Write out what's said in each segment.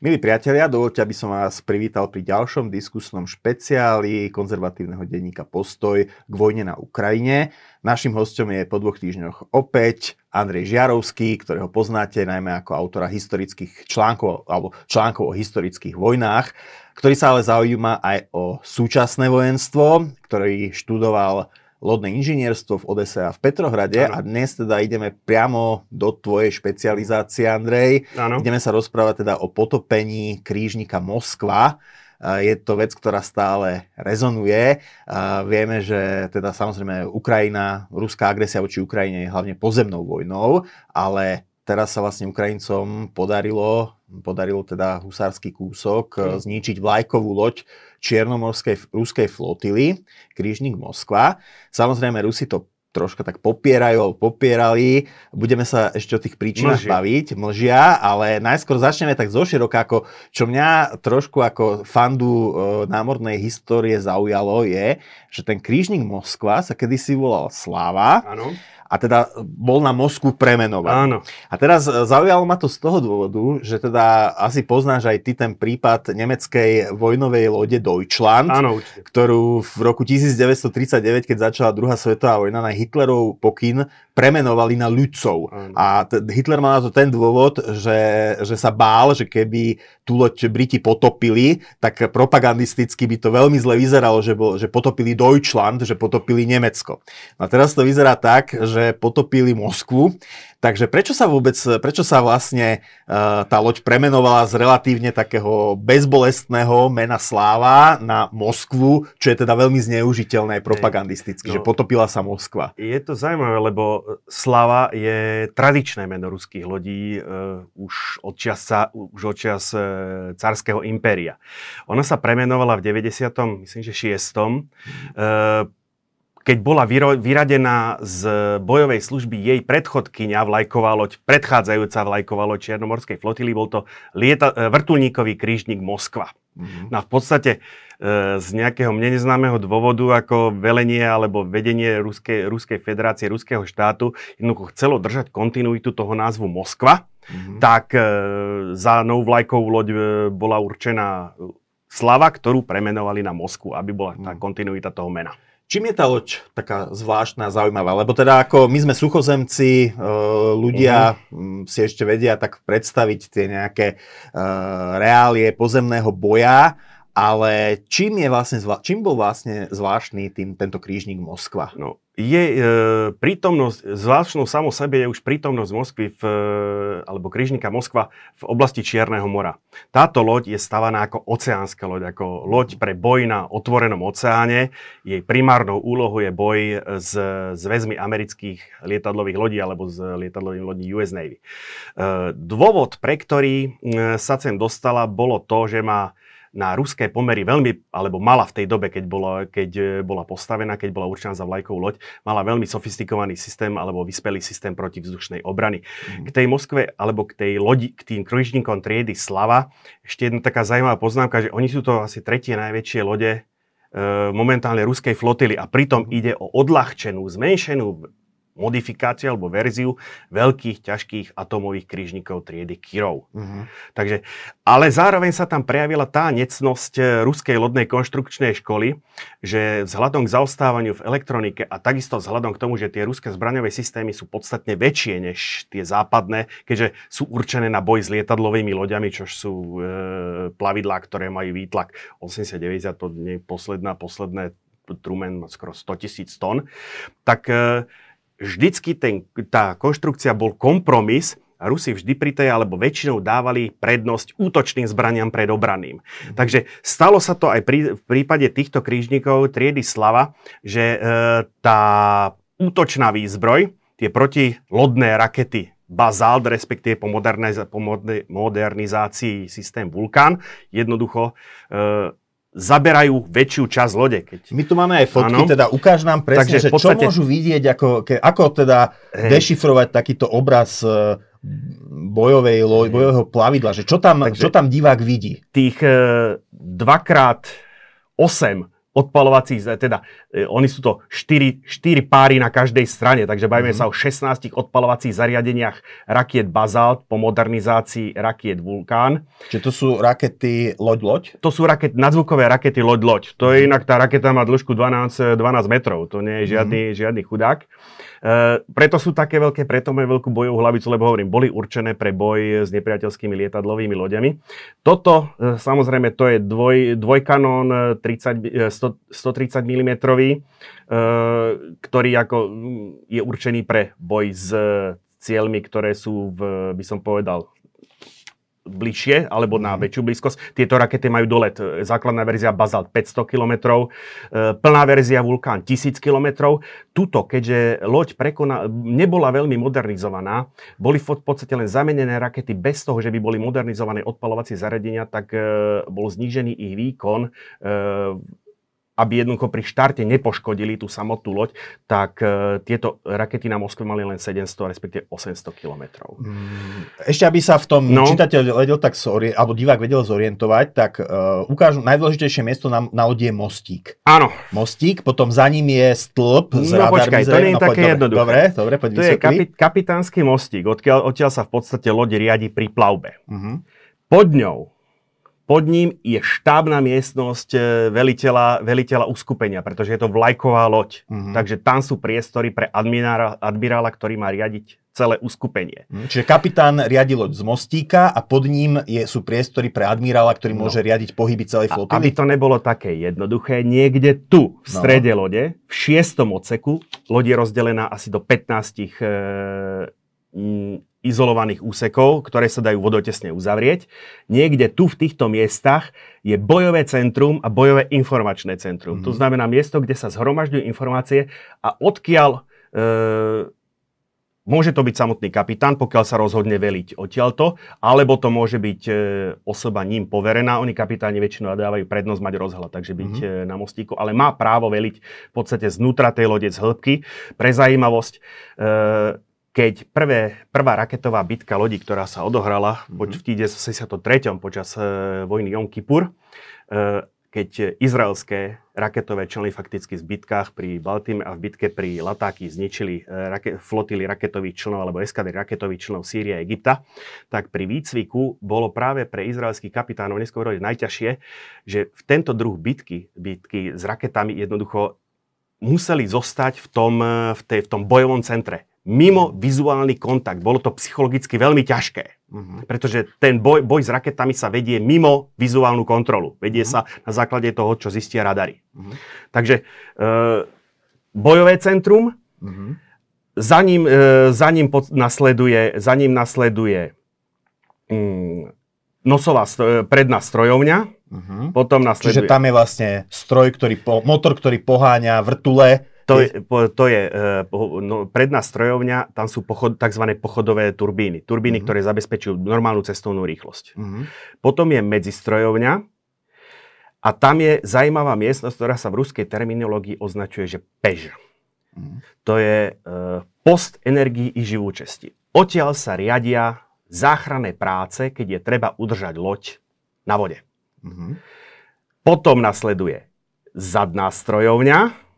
Milí priatelia, dovolte, aby som vás privítal pri ďalšom diskusnom špeciáli konzervatívneho denníka Postoj k vojne na Ukrajine. Našim hostom je po dvoch týždňoch opäť Andrej Žiarovský, ktorého poznáte najmä ako autora historických článkov alebo článkov o historických vojnách, ktorý sa ale zaujíma aj o súčasné vojenstvo, ktorý študoval lodné inžinierstvo v Odese a v Petrohrade ano. a dnes teda ideme priamo do tvojej špecializácie, Andrej. Ano. Ideme sa rozprávať teda o potopení krížnika Moskva. Je to vec, ktorá stále rezonuje. Vieme, že teda samozrejme Ukrajina, ruská agresia voči Ukrajine je hlavne pozemnou vojnou, ale teraz sa vlastne Ukrajincom podarilo, podarilo teda husársky kúsok hmm. zničiť vlajkovú loď čiernomorskej ruskej flotily, krížnik Moskva. Samozrejme, Rusi to troška tak popierajú, popierali. Budeme sa ešte o tých príčinách Mlžia. baviť, mlžia, ale najskôr začneme tak zoširoka, ako čo mňa trošku ako fandu e, námornej histórie zaujalo je, že ten krížnik Moskva sa kedysi volal Sláva. Ano a teda bol na Moskvu premenovaný. Áno. A teraz zaujalo ma to z toho dôvodu, že teda asi poznáš aj ty ten prípad nemeckej vojnovej lode Deutschland, Áno, ktorú v roku 1939, keď začala druhá svetová vojna na Hitlerov pokyn, premenovali na ľudcov. A t- Hitler mal na to ten dôvod, že, že sa bál, že keby tú loď Briti potopili, tak propagandisticky by to veľmi zle vyzeralo, že, bol, že potopili Deutschland, že potopili Nemecko. A teraz to vyzerá tak, že potopili Moskvu Takže prečo sa vôbec, prečo sa vlastne uh, tá loď premenovala z relatívne takého bezbolestného mena Sláva na Moskvu, čo je teda veľmi zneužiteľné propagandisticky, no, že potopila sa Moskva. Je to zaujímavé, lebo Slava je tradičné meno ruských lodí uh, už od časa, už od čas uh, carského impéria. Ona sa premenovala v 90. myslím, že 6. Uh, keď bola vyradená z bojovej služby jej predchodkynia vlajková loď, predchádzajúca vlajková loď Čiernomorskej flotily, bol to lieta, e, vrtulníkový krížnik Moskva. Mm-hmm. No a v podstate e, z nejakého mne neznámeho dôvodu ako velenie alebo vedenie Ruskej, Ruskej federácie, Ruského štátu jednoducho chcelo držať kontinuitu toho názvu Moskva, mm-hmm. tak e, za novú vlajkovú loď bola určená slava, ktorú premenovali na Moskvu, aby bola tá mhm. kontinuita toho mena. Čím je tá loď taká zvláštna, zaujímavá? Lebo teda ako my sme suchozemci, e, ľudia uh-huh. si ešte vedia tak predstaviť tie nejaké e, reálie pozemného boja, ale čím, je vlastne, čím bol vlastne zvláštny tým, tento krížnik Moskva? No, je e, prítomnosť, zvláštnou samo sebe je už prítomnosť Moskvy, v, e, alebo krížnika Moskva v oblasti Čierneho mora. Táto loď je stavaná ako oceánska loď, ako loď pre boj na otvorenom oceáne. Jej primárnou úlohou je boj s zväzmi amerických lietadlových lodí alebo s lietadlovými lodí US Navy. E, dôvod, pre ktorý e, sa sem dostala, bolo to, že má na ruské pomery veľmi, alebo mala v tej dobe, keď bola, keď e, bola postavená, keď bola určená za vlajkovú loď, mala veľmi sofistikovaný systém alebo vyspelý systém protivzdušnej obrany. Mm. K tej Moskve alebo k tej lodi, k tým kružníkom triedy Slava, ešte jedna taká zaujímavá poznámka, že oni sú to asi tretie najväčšie lode e, momentálne ruskej flotily a pritom ide o odľahčenú, zmenšenú modifikáciu alebo verziu veľkých, ťažkých atomových krížnikov triedy Kirov. Uh-huh. Takže, ale zároveň sa tam prejavila tá necnosť eh, ruskej lodnej konštrukčnej školy, že vzhľadom k zaostávaniu v elektronike a takisto vzhľadom k tomu, že tie ruské zbraňové systémy sú podstatne väčšie než tie západné, keďže sú určené na boj s lietadlovými loďami, čo sú e, plavidlá, ktoré majú výtlak 80-90, to nie posledná, posledné Truman skoro 100 tisíc tón, tak e, vždycky ten, tá konštrukcia bol kompromis a Rusi vždy pri tej, alebo väčšinou dávali prednosť útočným zbraniam pred obraným. Mm. Takže stalo sa to aj pri, v prípade týchto krížnikov triedy Slava, že e, tá útočná výzbroj, tie protilodné rakety Bazalt, respektíve po, moderniz- po modernizácii systém Vulkán, jednoducho e, zaberajú väčšiu časť lode. Keď... My tu máme aj fotky, ano. teda ukáž nám presne, Takže že podstate... čo môžu vidieť, ako, ke, ako teda hey. dešifrovať takýto obraz uh, bojovej, lo, hey. bojového plavidla, že čo tam, Takže čo tam divák vidí? Tých uh, dvakrát 8 odpalovací, teda e, oni sú to 4, 4 páry na každej strane, takže bavíme mm-hmm. sa o 16 odpalovacích zariadeniach rakiet Bazalt po modernizácii rakiet Vulkán. Čiže to sú rakety loď-loď? To sú raket, nadzvukové rakety loď-loď. To je inak, tá raketa má dĺžku 12, 12 metrov, to nie je žiadny, mm-hmm. žiadny chudák. Uh, preto sú také veľké, preto majú veľkú bojovú hlavicu, lebo hovorím, boli určené pre boj s nepriateľskými lietadlovými loďami. Toto, uh, samozrejme, to je dvoj, dvojkanón 30, 100, 130 mm, ktorý ako mm, je určený pre boj s cieľmi, ktoré sú, v, by som povedal, bližšie alebo na mhm. väčšiu blízkosť. Tieto rakety majú dolet. Základná verzia Bazalt 500 km, e, plná verzia Vulkán 1000 km. Tuto, keďže loď prekona, nebola veľmi modernizovaná, boli v podstate len zamenené rakety bez toho, že by boli modernizované odpalovacie zariadenia, tak e, bol znížený ich výkon e, aby jednoducho pri štarte nepoškodili tú samotnú loď, tak e, tieto rakety na Moskve mali len 700, respektíve 800 kilometrov. Mm, ešte aby sa v tom no. čitateľ vedel tak zori- alebo divák vedel zorientovať, tak e, ukážu najdôležitejšie miesto na, na lodi je mostík. Áno. Mostík, potom za ním je stĺp s no počkaj, to nie je no, také dobre, jednoduché. Dobre, dobre, poď To je kapi- kapitánsky mostík, odkiaľ, odtiaľ sa v podstate loď riadi pri plavbe. Uh-huh. Pod ňou pod ním je štábna miestnosť e, veliteľa, veliteľa uskupenia, pretože je to vlajková loď. Mm-hmm. Takže tam sú priestory pre admirála, admirála, ktorý má riadiť celé uskupenie. Mm, čiže kapitán riadi loď z mostíka a pod ním je, sú priestory pre admirála, ktorý no. môže riadiť pohyby celej flotily. Aby to nebolo také jednoduché, niekde tu v no. strede no. lode, v šiestom odseku, loď je rozdelená asi do 15 e, izolovaných úsekov, ktoré sa dajú vodotesne uzavrieť. Niekde tu v týchto miestach je bojové centrum a bojové informačné centrum. Mm. To znamená miesto, kde sa zhromažďujú informácie a odkiaľ e, môže to byť samotný kapitán, pokiaľ sa rozhodne veliť odtiaľto, alebo to môže byť e, osoba ním poverená. Oni kapitáni väčšinou dávajú prednosť mať rozhľad, takže byť mm. e, na mostíku, ale má právo veliť v podstate znútra tej lode z hĺbky. Pre zajímavosť, e, keď prvé, prvá raketová bitka lodi, ktorá sa odohrala mm-hmm. v 1963. počas e, vojny Jom Kippur, e, keď izraelské raketové člny fakticky v bitkách pri Baltíme a v bitke pri Latáky zničili e, rake, flotily raketových člnov alebo eskadry raketových člnov Sýrie a Egypta, tak pri výcviku bolo práve pre izraelských kapitánov neskôr najťažšie, že v tento druh bitky, bitky s raketami jednoducho museli zostať v tom, v, tej, v tom bojovom centre mimo vizuálny kontakt. Bolo to psychologicky veľmi ťažké, uh-huh. pretože ten boj, boj s raketami sa vedie mimo vizuálnu kontrolu. Vedie uh-huh. sa na základe toho, čo zistia radary. Uh-huh. Takže e, bojové centrum, uh-huh. za ním, e, za ním pod, nasleduje, za ním nasleduje mm, nosová sto, predná strojovňa, uh-huh. potom nasleduje... Čiže tam je vlastne stroj, ktorý po, motor, ktorý poháňa vrtule, to je, to je uh, no, predná strojovňa, tam sú pochod, tzv. pochodové turbíny. Turbíny, uh-huh. ktoré zabezpečujú normálnu cestovnú rýchlosť. Uh-huh. Potom je medzistrojovňa a tam je zaujímavá miestnosť, ktorá sa v ruskej terminológii označuje, že pež. Uh-huh. To je uh, post energii i živúčesti. Odtiaľ sa riadia záchranné práce, keď je treba udržať loď na vode. Uh-huh. Potom nasleduje zadná strojovňa,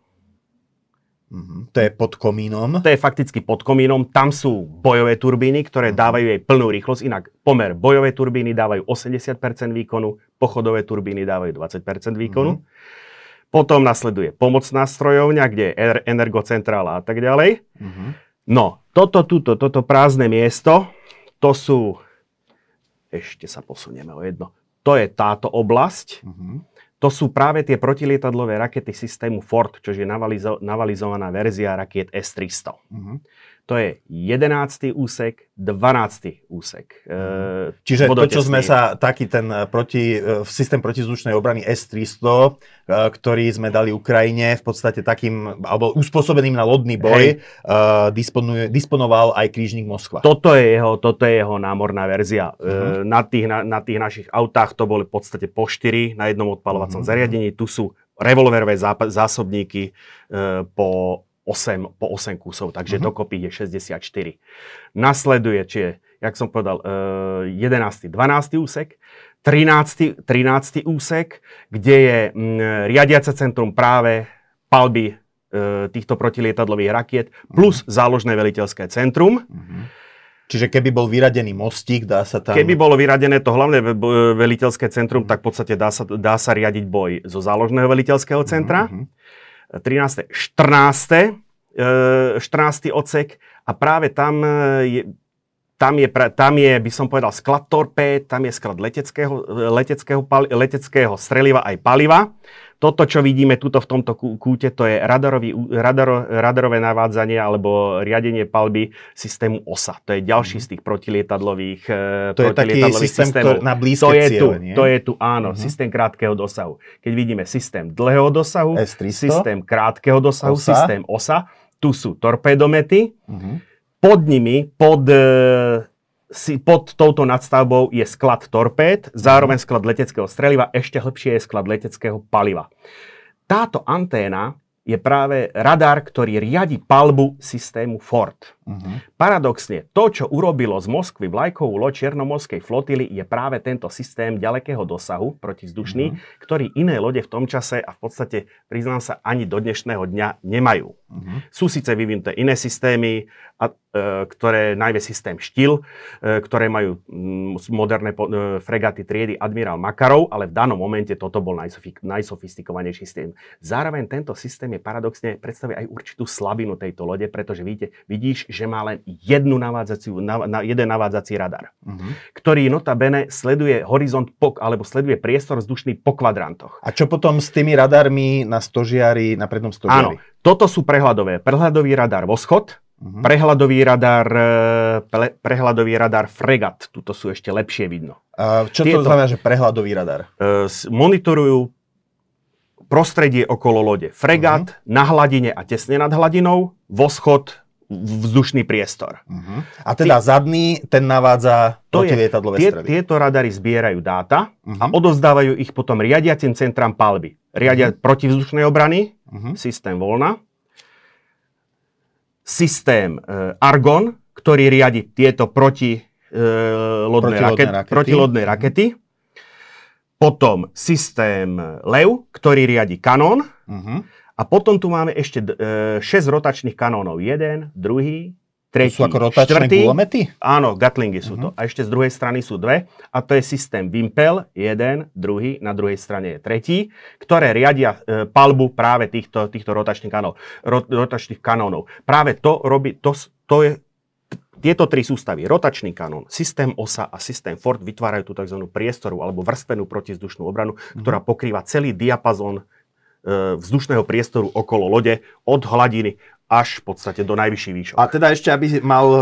Mm-hmm. To je pod komínom? To je fakticky pod komínom. Tam sú bojové turbíny, ktoré mm-hmm. dávajú jej plnú rýchlosť. Inak pomer bojové turbíny dávajú 80% výkonu, pochodové turbíny dávajú 20% výkonu. Mm-hmm. Potom nasleduje pomocná strojovňa, kde je energocentrála a tak ďalej. Mm-hmm. No, toto, tuto, toto prázdne miesto, to sú... Ešte sa posunieme o jedno. To je táto oblasť. Mm-hmm to sú práve tie protilietadlové rakety systému Ford, čo je navalizo- navalizovaná verzia rakiet S-300. Uh-huh. To je 11. úsek, 12. úsek. E, Čiže to, čo sme sa, taký ten e, proti, e, systém protizdušnej obrany S-300, e, ktorý sme dali Ukrajine, v podstate takým, alebo uspôsobeným na lodný boj, disponuje, disponoval aj krížnik Moskva. Toto je jeho, toto je jeho námorná verzia. Uh-huh. E, na, tých, na, na tých našich autách to boli v podstate po 4 na jednom odpalovacom uh-huh. zariadení. Tu sú revolverové zásobníky e, po 8, po 8 kusov, takže uh-huh. dokopy je 64. Nasleduje, čiže, jak som povedal, uh, 11. 12. úsek, 13. 13. úsek, kde je m, riadiace centrum práve palby e, týchto protilietadlových rakiet, plus záložné veliteľské centrum. Čiže keby bol vyradený mostík, dá sa tam... Keby bolo vyradené to hlavné veliteľské centrum, tak v podstate dá sa, dá sa riadiť boj zo záložného veliteľského centra. Mhm. 13. 14. e, 14. odsek a práve tam e, je, tam je, tam je, by som povedal, sklad torpéd, tam je sklad leteckého, e, leteckého, leteckého streliva aj paliva. Toto, čo vidíme tuto v tomto kú- kúte, to je radarový, radaro, radarové navádzanie alebo riadenie palby systému OSA. To je ďalší z tých protilietadlových, e, Mhm. To je taký protilietadlových systém, systémov. ktorý- na blízke to je tu, ciele, nie? to je tu, áno, Mhm. systém krátkeho dosahu. Keď vidíme systém dlhého dosahu, S-300. systém krátkeho dosahu, OSA. systém OSA, tu sú torpédomety, Mhm. pod nimi, pod, e, si, pod touto nadstavbou je sklad torpéd, zároveň sklad leteckého streliva, ešte hlbšie je sklad leteckého paliva. Táto anténa je práve radar, ktorý riadi palbu systému Ford. Mhm. Paradoxne, to, čo urobilo z Moskvy vlajkovú loď Černomorskej flotily, je práve tento systém ďalekého dosahu protivzdušný, Mhm. ktorý iné lode v tom čase a v podstate, priznám sa, ani do dnešného dňa nemajú. Mhm. Sú síce vyvinuté iné systémy, a, e, ktoré najmä systém Štil, e, ktoré majú mm, moderné po, e, fregaty triedy Admirál Makarov, ale v danom momente toto bol najsofik, najsofistikovanejší systém. Zároveň tento systém je paradoxne predstavuje aj určitú slabinu tejto lode, pretože vidíte, vidíš, že má len jednu navádzaciu, na, na, jeden navádzací radar, Mhm. ktorý notabene sleduje horizont po, alebo sleduje priestor vzdušný po kvadrantoch. A čo potom s tými radarmi na stožiari, na prednom Áno, stožiari? toto sú prehľadové. Prehľadový radar Voschod, Mhm. prehľadový radar, e, pre, prehľadový radar Fregat. Tuto sú ešte lepšie vidno. A čo Tieto- to znamená, že prehľadový radar? S- monitorujú prostredie okolo lode. Fregat na hladine a tesne nad hladinou, Voschod vzdušný priestor. Mhm. A teda zadný, ten navádza To je- protilietadlové Tie, strely. tieto radary zbierajú dáta a Mhm. odovzdávajú ich potom riadiacim centram palby. Riadia protivzdušnej obrany, Mhm. systém Volna, systém e, Argon, ktorý riadi tieto proti, e, lodné Protilodné raket, rakety. protilodné rakety. Potom systém Lev, ktorý riadi kanón. Mhm. A potom tu máme ešte d- e, 6 rotačných kanónov. Jeden, druhý, To tretí, sú ako rotačné štvrtý. gulomety? Áno, Gatlingy sú Mhm. to. A ešte z druhej strany sú dve. A to je systém Wimpel, jeden, druhý, na druhej strane je tretí, ktoré riadia e, palbu práve týchto, týchto rotačných, kanónov, ro, rotačných kanónov. Práve to robí, to, to je, tieto tri sústavy, rotačný kanón, systém OSA a systém Ford vytvárajú tú tzv. priestoru alebo vrstvenú protizdušnú obranu, ktorá pokrýva celý diapazón e, vzdušného priestoru okolo lode od hladiny až v podstate do najvyšších výšok. A teda ešte, aby mal e,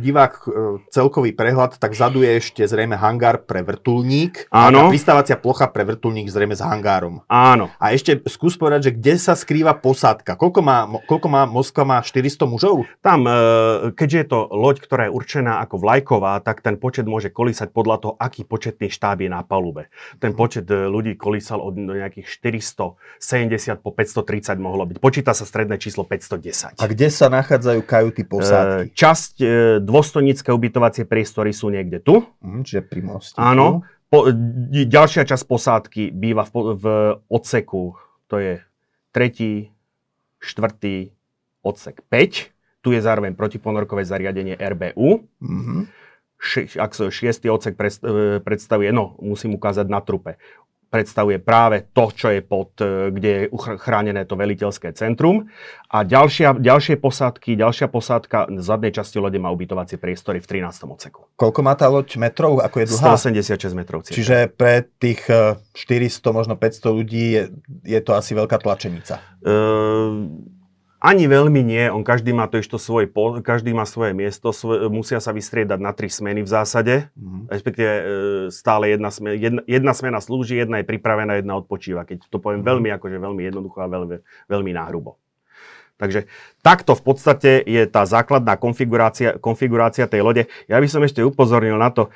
divák e, celkový prehľad, tak vzadu je ešte zrejme hangár pre vrtulník. Áno. A pristávacia plocha pre vrtulník zrejme s hangárom. Áno. A ešte skús povedať, že kde sa skrýva posádka? Koľko má, koľko má Moskva? Má 400 mužov? Tam, e, keďže je to loď, ktorá je určená ako vlajková, tak ten počet môže kolísať podľa toho, aký početný štáb je na palube. Ten počet e, ľudí kolísal od nejakých 470 po 530 mohlo byť. Počíta sa stredné číslo 510. A kde sa nachádzajú kajuty E, posádky? časť e, dôstojnícke ubytovacie priestory sú niekde tu. Mhm, čiže pri moste. Áno. Po, e, ďalšia časť posádky býva v, v odseku, to je tretí, štvrtý, odsek 5. Tu je zároveň protiponorkové zariadenie RBU. Mhm. Ši, ak sa šiestý odsek pres- e, predstavuje, no musím ukázať na trupe, predstavuje práve to, čo je pod, e, kde je chránené to veliteľské centrum. A ďalšia, ďalšie posádky, ďalšia posádka v zadnej časti lode má ubytovacie priestory v 13. odseku. Koľko má tá loď metrov? Ako je dlhá? 186 metrov. cirka. Čiže pre tých e, 400, možno 500 ľudí je, je to asi veľká tlačenica. Ehm, ani veľmi nie, on každý má to ešte svoj, každý má svoje miesto, svoj, musia sa vystriedať na tri smeny v zásade, Mhm. respektíve e, stále jedna, smena, jedna, jedna smena slúži, jedna je pripravená, jedna odpočíva, keď to poviem veľmi, akože veľmi jednoducho a veľmi, veľmi náhrubo. Takže takto v podstate je tá základná konfigurácia, konfigurácia tej lode. Ja by som ešte upozornil na to,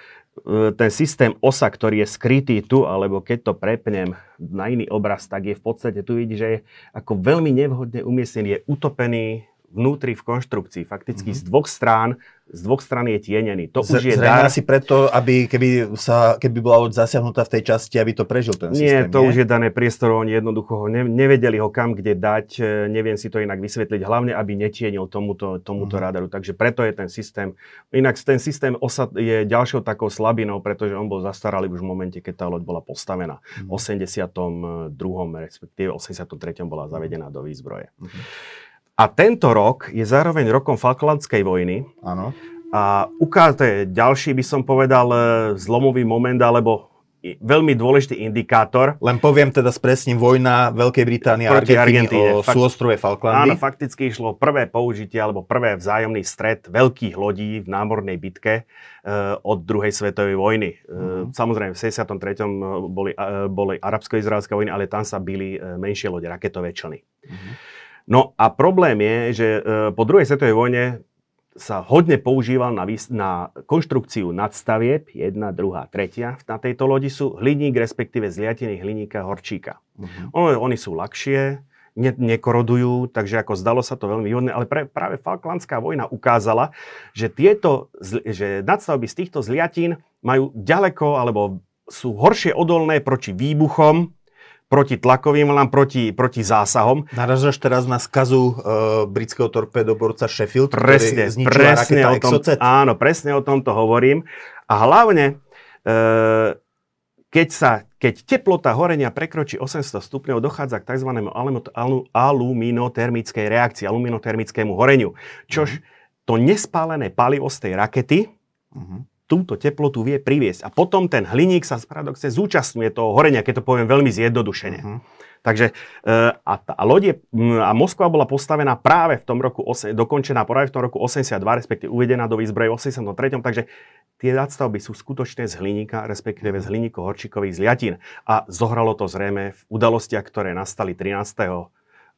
ten systém OSA, ktorý je skrytý tu, alebo keď to prepnem na iný obraz, tak je v podstate tu vidí, že je ako veľmi nevhodne umiestnený, je utopený vnútri v konštrukcii. Fakticky mm-hmm. z dvoch strán z dvoch strán je tienený. To Z, už je dar. asi preto, aby keby, sa, keby bola zasiahnutá v tej časti, aby to prežil ten Nie, systém. to už je dané priestor, oni jednoducho ho ne, nevedeli ho kam kde dať, e, neviem si to inak vysvetliť, hlavne aby netienil tomuto, tomuto Mhm. radaru. Takže preto je ten systém, inak ten systém osad je ďalšou takou slabinou, pretože on bol zastaralý už v momente, keď tá loď bola postavená. Mhm. V 82. respektíve 83. bola zavedená do výzbroje. Mhm. A tento rok je zároveň rokom Falklandskej vojny, Áno. a uká- to je ďalší, by som povedal, e, zlomový moment, alebo veľmi dôležitý indikátor. Len poviem teda spresním, vojna Veľkej Británie a Argentíny o Fakt- súostrove Áno, Falklandy. fakticky išlo prvé použitie alebo prvé vzájomný stret veľkých lodí v námornej bitke e, od druhej svetovej vojny. E, Mhm. Samozrejme, v 63. boli, e, boli arabsko-izraelské vojny, ale tam sa byli e, menšie lode, raketové člny. Mhm. No a problém je, že e, po druhej svetovej vojne sa hodne používal na, vys- na konštrukciu nadstavieb, jedna, druhá, tretia. Na tejto lodi sú hliník, respektíve zliatený hliníka horčíka. Mhm. Ono, oni sú ľahšie, ne, nekorodujú, takže ako zdalo sa to veľmi výhodné, ale pre, práve Falklandská vojna ukázala, že tieto, zl- že nadstavby z týchto zliatín majú ďaleko, alebo sú horšie odolné proti výbuchom, proti tlakovým vlnám, proti, proti zásahom. Naražaš teraz na skazu uh, britského torpédoborca Sheffield, Presne, ktorý presne o tom, Exocet. áno, presne o tomto hovorím. A hlavne, e, keď, sa, keď teplota horenia prekročí 800 stupňov, dochádza k tzv. alu- alu- aluminotermickej reakcii, aluminotermickému horeniu. Čož to nespálené palivo z tej rakety Mhm. Túto teplotu vie priviesť. A potom ten hliník sa paradoxe zúčastňuje toho horenia, keď to poviem veľmi zjednodušene. Mhm. Takže e, a, tá, a, loď je, a Moskva bola postavená práve v tom roku, ose- dokončená práve v tom roku 82, respektíve uvedená do výzbroje v 83. Takže tie nadstavby sú skutočne z hliníka, respektíve z hliníko horčikových zliatín. A zohralo to zrejme v udalostiach, ktoré nastali 13.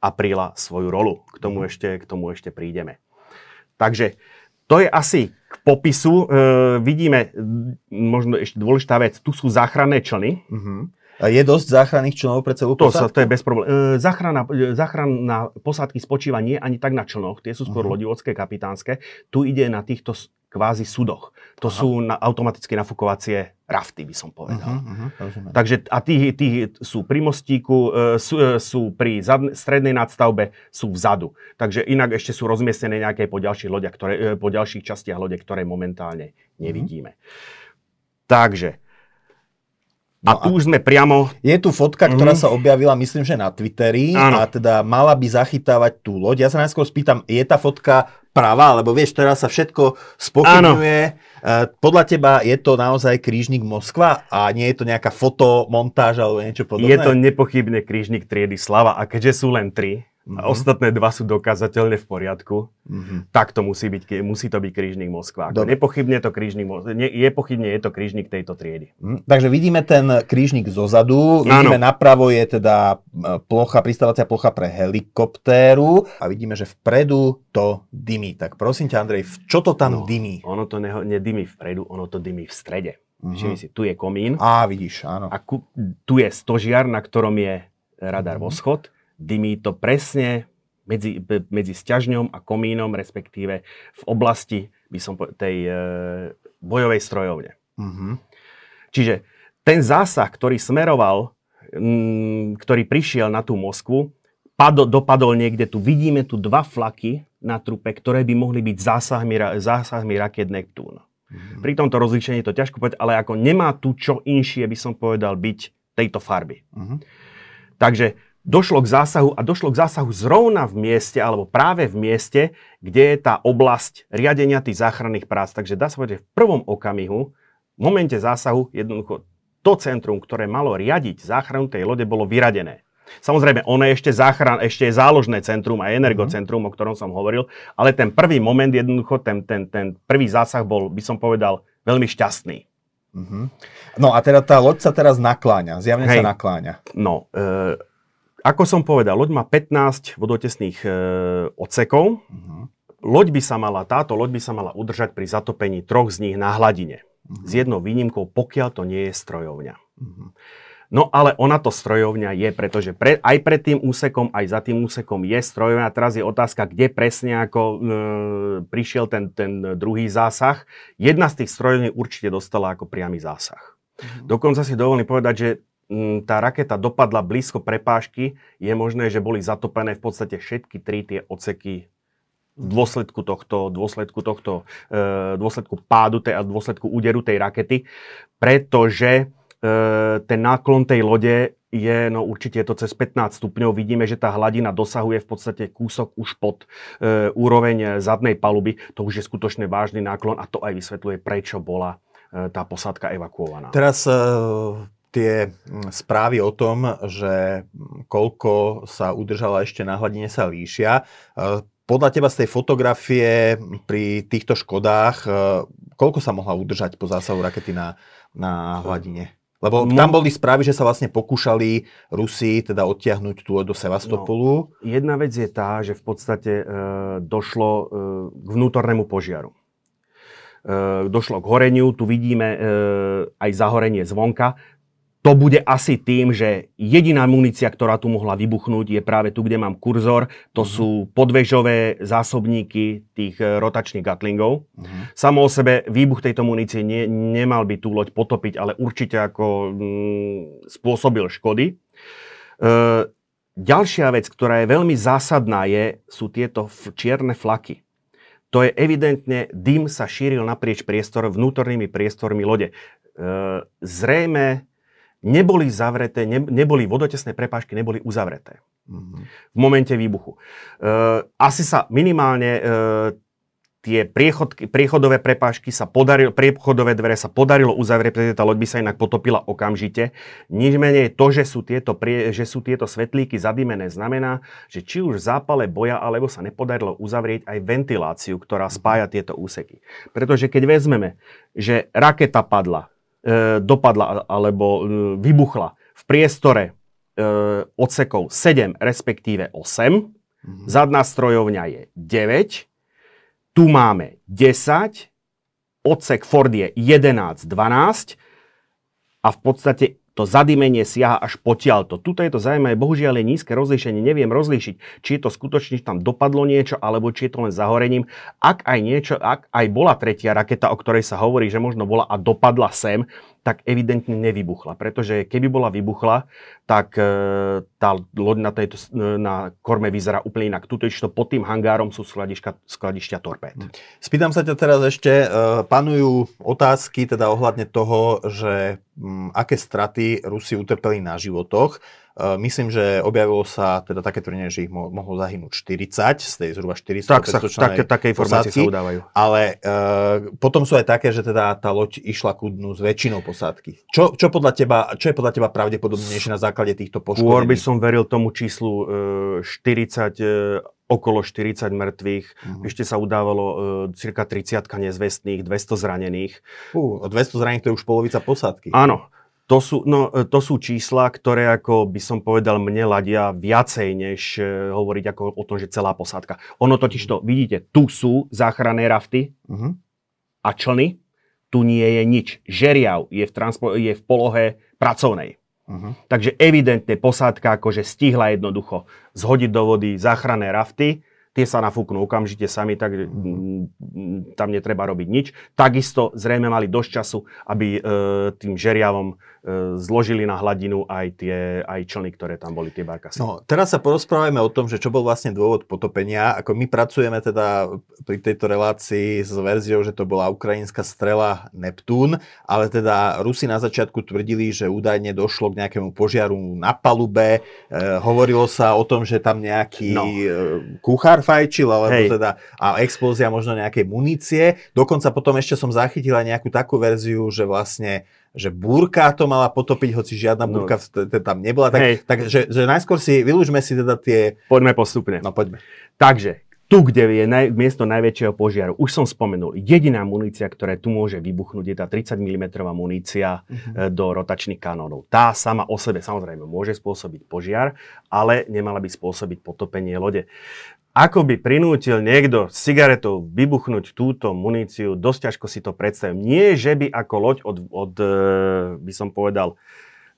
apríla svoju rolu. K tomu ešte, k tomu ešte prídeme. Takže to je asi k popisu. E, vidíme, možno ešte dôležitá vec, tu sú záchranné člny. Mhm. A je dosť záchranných členov pre celú To, sa, posádku? to je bez problémov. E, záchrana, e, záchrana posádky spočíva nie ani tak na člnoch, tie sú skôr Mhm. lodivodské, kapitánske. Tu ide na týchto kvázi sudoch. To Aha. sú na automaticky nafukovacie rafty, by som povedal. Mhm, mhm, rozumiem. Takže a tí, tí sú pri mostíku, e, sú, e, sú pri zadne, strednej nadstavbe, sú vzadu. Takže inak ešte sú rozmiestnené nejaké po ďalších lodiach, ktoré, e, po ďalších častiach lode, ktoré momentálne nevidíme. Takže, a No a- tu už sme priamo Je tu fotka, ktorá Mhm. sa objavila, myslím, že na Twitteri Áno. a teda mala by zachytávať tú loď. Ja sa najskôr spýtam, je tá fotka pravá? Lebo vieš, teraz sa všetko spochybňuje. E, Podľa teba je to naozaj krížnik Moskva a nie je to nejaká fotomontáž alebo niečo podobné? Je to nepochybne krížnik triedy Slava a keďže sú len tri, a Mhm. ostatné dva sú dokázateľne v poriadku, Mhm. tak to musí, byť, musí to byť krížnik Moskva. Dobre. nepochybne to krížnik, ne, je pochybne je to krížnik tejto triedy. Hm, Takže vidíme ten krížnik zo zadu, vidíme Áno. napravo je teda plocha, pristávacia plocha pre helikoptéru a vidíme, že vpredu to dymí. Tak prosím ťa, Andrej, v- čo to tam No. dymí? Ono to neho, nedymí vpredu, ono to dymí v strede. Mhm. Všimni si, tu je komín Á, vidíš, áno. a ku, tu je stožiar, na ktorom je radar Mhm. voschod. Dymí to presne medzi, medzi sťažňom a komínom, respektíve v oblasti by som po- tej e, bojovej strojovne. Mhm. Čiže ten zásah, ktorý smeroval, mm, ktorý prišiel na tú Moskvu, padol, dopadol niekde tu. Vidíme tu dva flaky na trupe, ktoré by mohli byť zásahmi, zásahmi raket Neptún. Mhm. Pri tomto rozlíšení je to ťažko povedať, ale ako nemá tu čo inšie, by som povedal, byť tejto farby. Mhm. Takže došlo k zásahu a došlo k zásahu zrovna v mieste, alebo práve v mieste, kde je tá oblasť riadenia tých záchranných prác. Takže dá sa povedať, že v prvom okamihu, v momente zásahu, jednoducho to centrum, ktoré malo riadiť záchranu tej lode, bolo vyradené. Samozrejme, ono je ešte záchran, ešte je záložné centrum a energocentrum, o ktorom som hovoril, ale ten prvý moment, jednoducho, ten, ten, ten prvý zásah bol, by som povedal, veľmi šťastný. Mhm. No a teda tá loď sa teraz nakláňa, zjavne sa Hej. nakláňa. No, e, ako som povedal, loď má 15 vodotesných e, odsekov. Mhm. Loď by sa mala, táto loď by sa mala udržať pri zatopení troch z nich na hladine. Mhm. S jednou výnimkou, pokiaľ to nie je strojovňa. Mhm. No ale ona to strojovňa je, pretože pre, aj pred tým úsekom, aj za tým úsekom je strojovňa. Teraz je otázka, kde presne ako e, prišiel ten, ten druhý zásah. Jedna z tých strojovní určite dostala ako priamy zásah. Mm-hmm. Dokonca si dovolím povedať, že tá raketa dopadla blízko prepážky. Je možné, že boli zatopené v podstate všetky tri tie oceky v dôsledku tohto, dôsledku tohto, e, dôsledku pádu tej, a dôsledku úderu tej rakety, pretože E, ten náklon tej lode je, no určite je to cez 15 stupňov. Vidíme, že tá hladina dosahuje v podstate kúsok už pod e, úroveň zadnej paluby. To už je skutočne vážny náklon a to aj vysvetľuje, prečo bola e, tá posádka evakuovaná. Teraz e, tie správy o tom, že koľko sa udržala ešte na hladine sa líšia. E, podľa teba z tej fotografie pri týchto škodách, e, koľko sa mohla udržať po zásahu rakety na, na hladine? Lebo no, tam boli správy, že sa vlastne pokúšali Rusi teda odtiahnuť tu do Sevastopolu. No, jedna vec je tá, že v podstate e, došlo e, k vnútornému požiaru. E, došlo k horeniu, tu vidíme e, aj zahorenie zvonka to bude asi tým, že jediná munícia, ktorá tu mohla vybuchnúť, je práve tu, kde mám kurzor. To uh-huh. sú podvežové zásobníky tých e, rotačných gatlingov. Uh-huh. Samo o sebe výbuch tejto munície nie, nemal by tú loď potopiť, ale určite ako mm, spôsobil škody. E, ďalšia vec, ktorá je veľmi zásadná, je, sú tieto f- čierne flaky. To je evidentne, dym sa šíril naprieč priestor, vnútornými priestormi lode. E, zrejme neboli zavreté, ne, neboli vodotesné prepážky, neboli uzavreté mm-hmm. v momente výbuchu. E, asi sa minimálne e, tie priechodky, priechodové prepážky sa podarilo, priechodové dvere sa podarilo uzavrieť, pretože tá loď by sa inak potopila okamžite. Nič menej to, že sú tieto, prie, že sú tieto svetlíky zadimené, znamená, že či už v zápale boja, alebo sa nepodarilo uzavrieť aj ventiláciu, ktorá spája tieto úseky. Pretože keď vezmeme, že raketa padla, dopadla alebo e, vybuchla v priestore e, odsekov 7, respektíve 8. Mm-hmm. Zadná strojovňa je 9. Tu máme 10. Odsek Ford je 11, 12. A v podstate to zadimenie siaha až potiaľto. Tuto je to zaujímavé, bohužiaľ je nízke rozlíšenie, neviem rozlíšiť, či je to skutočne, tam dopadlo niečo, alebo či je to len zahorením. Ak aj niečo, ak aj bola tretia raketa, o ktorej sa hovorí, že možno bola a dopadla sem, tak evidentne nevybuchla. Pretože keby bola vybuchla, tak e, tá loď na, tejto, e, na korme vyzerá úplne inak. Tuto to pod tým hangárom sú skladišťa, skladišťa torpéd. Hm. Spýtam sa ťa teraz ešte, e, panujú otázky teda ohľadne toho, že aké straty Rusi utrpeli na životoch. Eh, myslím, že objavilo sa teda také tvrdenie, že ich mo- mohlo zahynúť 40 z tej zhruba 400 tak sa, také, také informácie posádky, sa udávajú. Ale uh, potom sú aj také, že teda tá loď išla ku dnu s väčšinou posádky. Čo, čo, podľa teba, čo je podľa teba pravdepodobnejšie na základe týchto poškodení? Skôr by som veril tomu číslu uh, 40 uh, okolo 40 mŕtvych, uh-huh. ešte sa udávalo uh, cirka 30 nezvestných, 200 zranených. Uh, 200 zranených to je už polovica posádky. Áno. To sú, no, e, to sú čísla, ktoré, ako by som povedal, mne ladia viacej, než uh, hovoriť ako o tom, že celá posádka. Ono totiž to, vidíte, tu sú záchranné rafty uh-huh. a člny, tu nie je nič. Žeriav je v, transpo- je v polohe pracovnej. Uh-huh. Takže evidentne posádka akože stihla jednoducho zhodiť do vody záchranné rafty, tie sa nafúknú okamžite sami, tak mm, tam netreba robiť nič. Takisto zrejme mali dosť času, aby e, tým žeriavom E, zložili na hladinu aj tie aj člny, ktoré tam boli, tie barkasy. No, teraz sa porozprávame o tom, že čo bol vlastne dôvod potopenia. Ako my pracujeme teda pri tejto relácii s verziou, že to bola ukrajinská strela Neptún, ale teda Rusi na začiatku tvrdili, že údajne došlo k nejakému požiaru na palube. E, hovorilo sa o tom, že tam nejaký no. E, kuchár fajčil, alebo Hej. teda a explózia možno nejakej munície. Dokonca potom ešte som zachytila nejakú takú verziu, že vlastne že búrka to mala potopiť, hoci žiadna no. búrka tam nebola. Tak, tak že, že najskôr si, vylúžme si teda tie... Poďme postupne. No poďme. Takže, tu, kde je naj, miesto najväčšieho požiaru, už som spomenul, jediná munícia, ktorá tu môže vybuchnúť, je tá 30 mm munícia uh-huh. do rotačných kanónov. Tá sama o sebe samozrejme môže spôsobiť požiar, ale nemala by spôsobiť potopenie lode ako by prinútil niekto s cigaretou vybuchnúť túto muníciu, dosť ťažko si to predstavím. Nie, že by ako loď od, od e, by som povedal,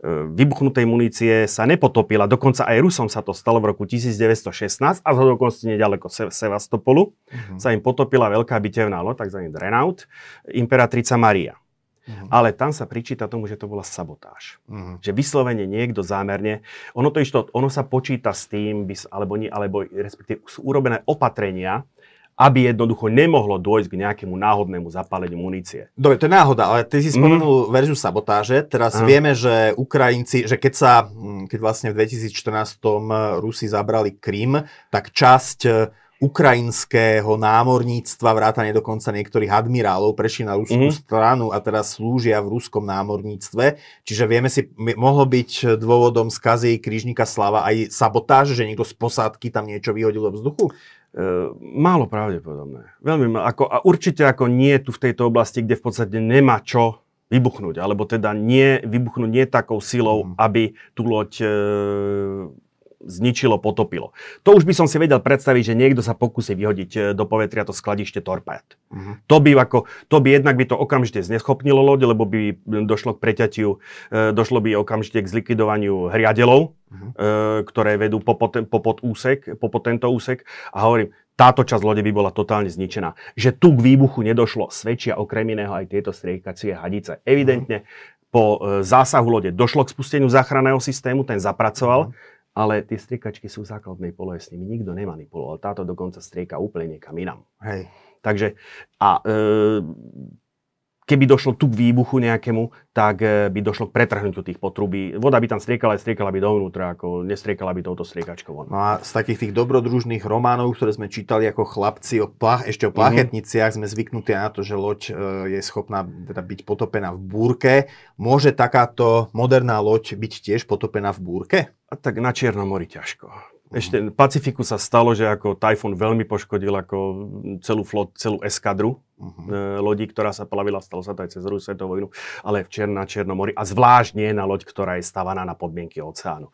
vybuchnutej munície sa nepotopila. Dokonca aj Rusom sa to stalo v roku 1916 a z dokonca nedaleko Sevastopolu uh-huh. sa im potopila veľká bitevná loď, tzv. Drenaut, imperatrica Maria. Uh-huh. Ale tam sa pričíta tomu, že to bola sabotáž. Uh-huh. Že vyslovene niekto zámerne, ono to išlo, ono sa počíta s tým, alebo, nie, alebo respektíve sú urobené opatrenia, aby jednoducho nemohlo dôjsť k nejakému náhodnému zapáleniu munície. Dobre, to je náhoda, ale ty si spomenul mm. verziu sabotáže. Teraz Aha. vieme, že Ukrajinci, že keď sa, hm, keď vlastne v 2014 Rusi zabrali Krym, tak časť ukrajinského námorníctva, vrátane dokonca niektorých admirálov, prešli na ruskú mm-hmm. stranu a teraz slúžia v ruskom námorníctve. Čiže vieme si, mohlo byť dôvodom skazy krížnika Slava aj sabotáž, že niekto z posádky tam niečo vyhodil do vzduchu? E, málo pravdepodobné. Veľmi málo. Ako, a určite ako nie tu v tejto oblasti, kde v podstate nemá čo vybuchnúť, alebo teda nie vybuchnúť nie takou silou, mm. aby tú loď e, zničilo, potopilo. To už by som si vedel predstaviť, že niekto sa pokusí vyhodiť e, do povetria to skladište torpéd. Uh-huh. To by ako, to by jednak by to okamžite zneschopnilo loď, lebo by došlo k preťatiu, e, došlo by okamžite k zlikvidovaniu hriadelov, uh-huh. ktoré vedú po, po, po, pod úsek, po, po tento úsek. A hovorím, táto časť lode by bola totálne zničená. Že tu k výbuchu nedošlo, svedčia okrem iného aj tieto striekacie hadice. Evidentne po zásahu lode došlo k spusteniu záchranného systému, ten zapracoval. Uh-huh ale tie striekačky sú základnej polohe, s nimi nikto nemanipuloval. Táto dokonca strieka úplne niekam inam. Hej. Takže a e, keby došlo tu k výbuchu nejakému, tak e, by došlo k pretrhnutiu tých potrubí. Voda by tam striekala, striekala by dovnútra, ako nestriekala by touto striekačkou. No a z takých tých dobrodružných románov, ktoré sme čítali ako chlapci o plach, ešte o mhm. plachetniciach, mm-hmm. sme zvyknutí na to, že loď e, je schopná teda byť potopená v búrke. Môže takáto moderná loď byť tiež potopená v búrke? A tak na Čiernom mori ťažko. Ešte v Pacifiku sa stalo, že ako Typhoon veľmi poškodil ako celú flot, celú eskadru uh-huh. lodí, ktorá sa plavila, stalo sa to aj cez druhú svetovú vojnu, ale v Čier, na Čiernom mori a zvlášť nie na loď, ktorá je stavaná na podmienky oceánu.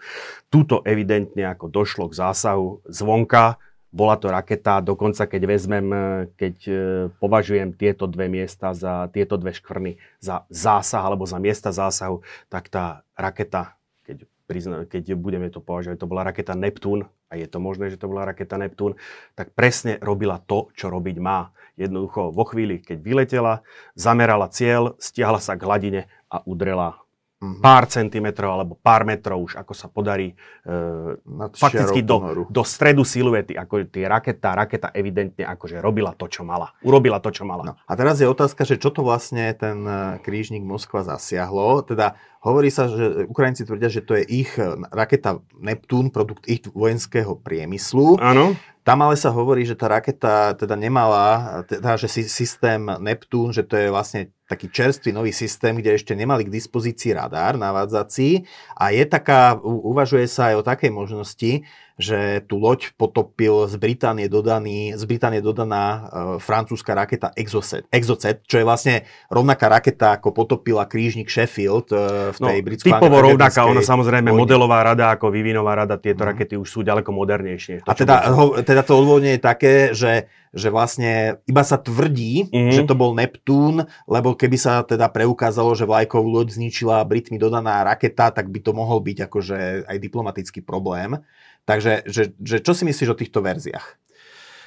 Tuto evidentne ako došlo k zásahu zvonka, bola to raketa, dokonca keď vezmem, e, keď e, považujem tieto dve miesta za, tieto dve škvrny za zásah alebo za miesta zásahu, tak tá raketa, keď prizna, keď budeme to považovať, to bola raketa Neptún, a je to možné, že to bola raketa Neptún, tak presne robila to, čo robiť má. Jednoducho vo chvíli, keď vyletela, zamerala cieľ, stiahla sa k hladine a udrela mm-hmm. pár centimetrov alebo pár metrov už, ako sa podarí e, fakticky do, do stredu siluety, ako tie raketa, raketa evidentne akože robila to, čo mala. Urobila to, čo mala. No. A teraz je otázka, že čo to vlastne ten e, krížnik Moskva zasiahlo. Teda hovorí sa, že Ukrajinci tvrdia, že to je ich raketa Neptún, produkt ich vojenského priemyslu. Áno. Tam ale sa hovorí, že tá raketa teda nemala, teda, že systém Neptún, že to je vlastne taký čerstvý nový systém, kde ešte nemali k dispozícii radar navádzací. A je taká, uvažuje sa aj o takej možnosti, že tú loď potopil z Británie, dodaný, z Británie dodaná uh, francúzska raketa Exocet, Exocet, čo je vlastne rovnaká raketa, ako potopila krížnik Sheffield uh, v tej no, britskej Typovo rovnaká, ona samozrejme vojne. modelová rada ako vývinová rada, tieto mm. rakety už sú ďaleko modernejšie. To, a teda, ho, teda to odvodne je také, že že vlastne iba sa tvrdí, mm-hmm. že to bol Neptún, lebo keby sa teda preukázalo, že vlajkovú loď zničila Britmi dodaná raketa, tak by to mohol byť akože aj diplomatický problém. Takže že, že čo si myslíš o týchto verziách?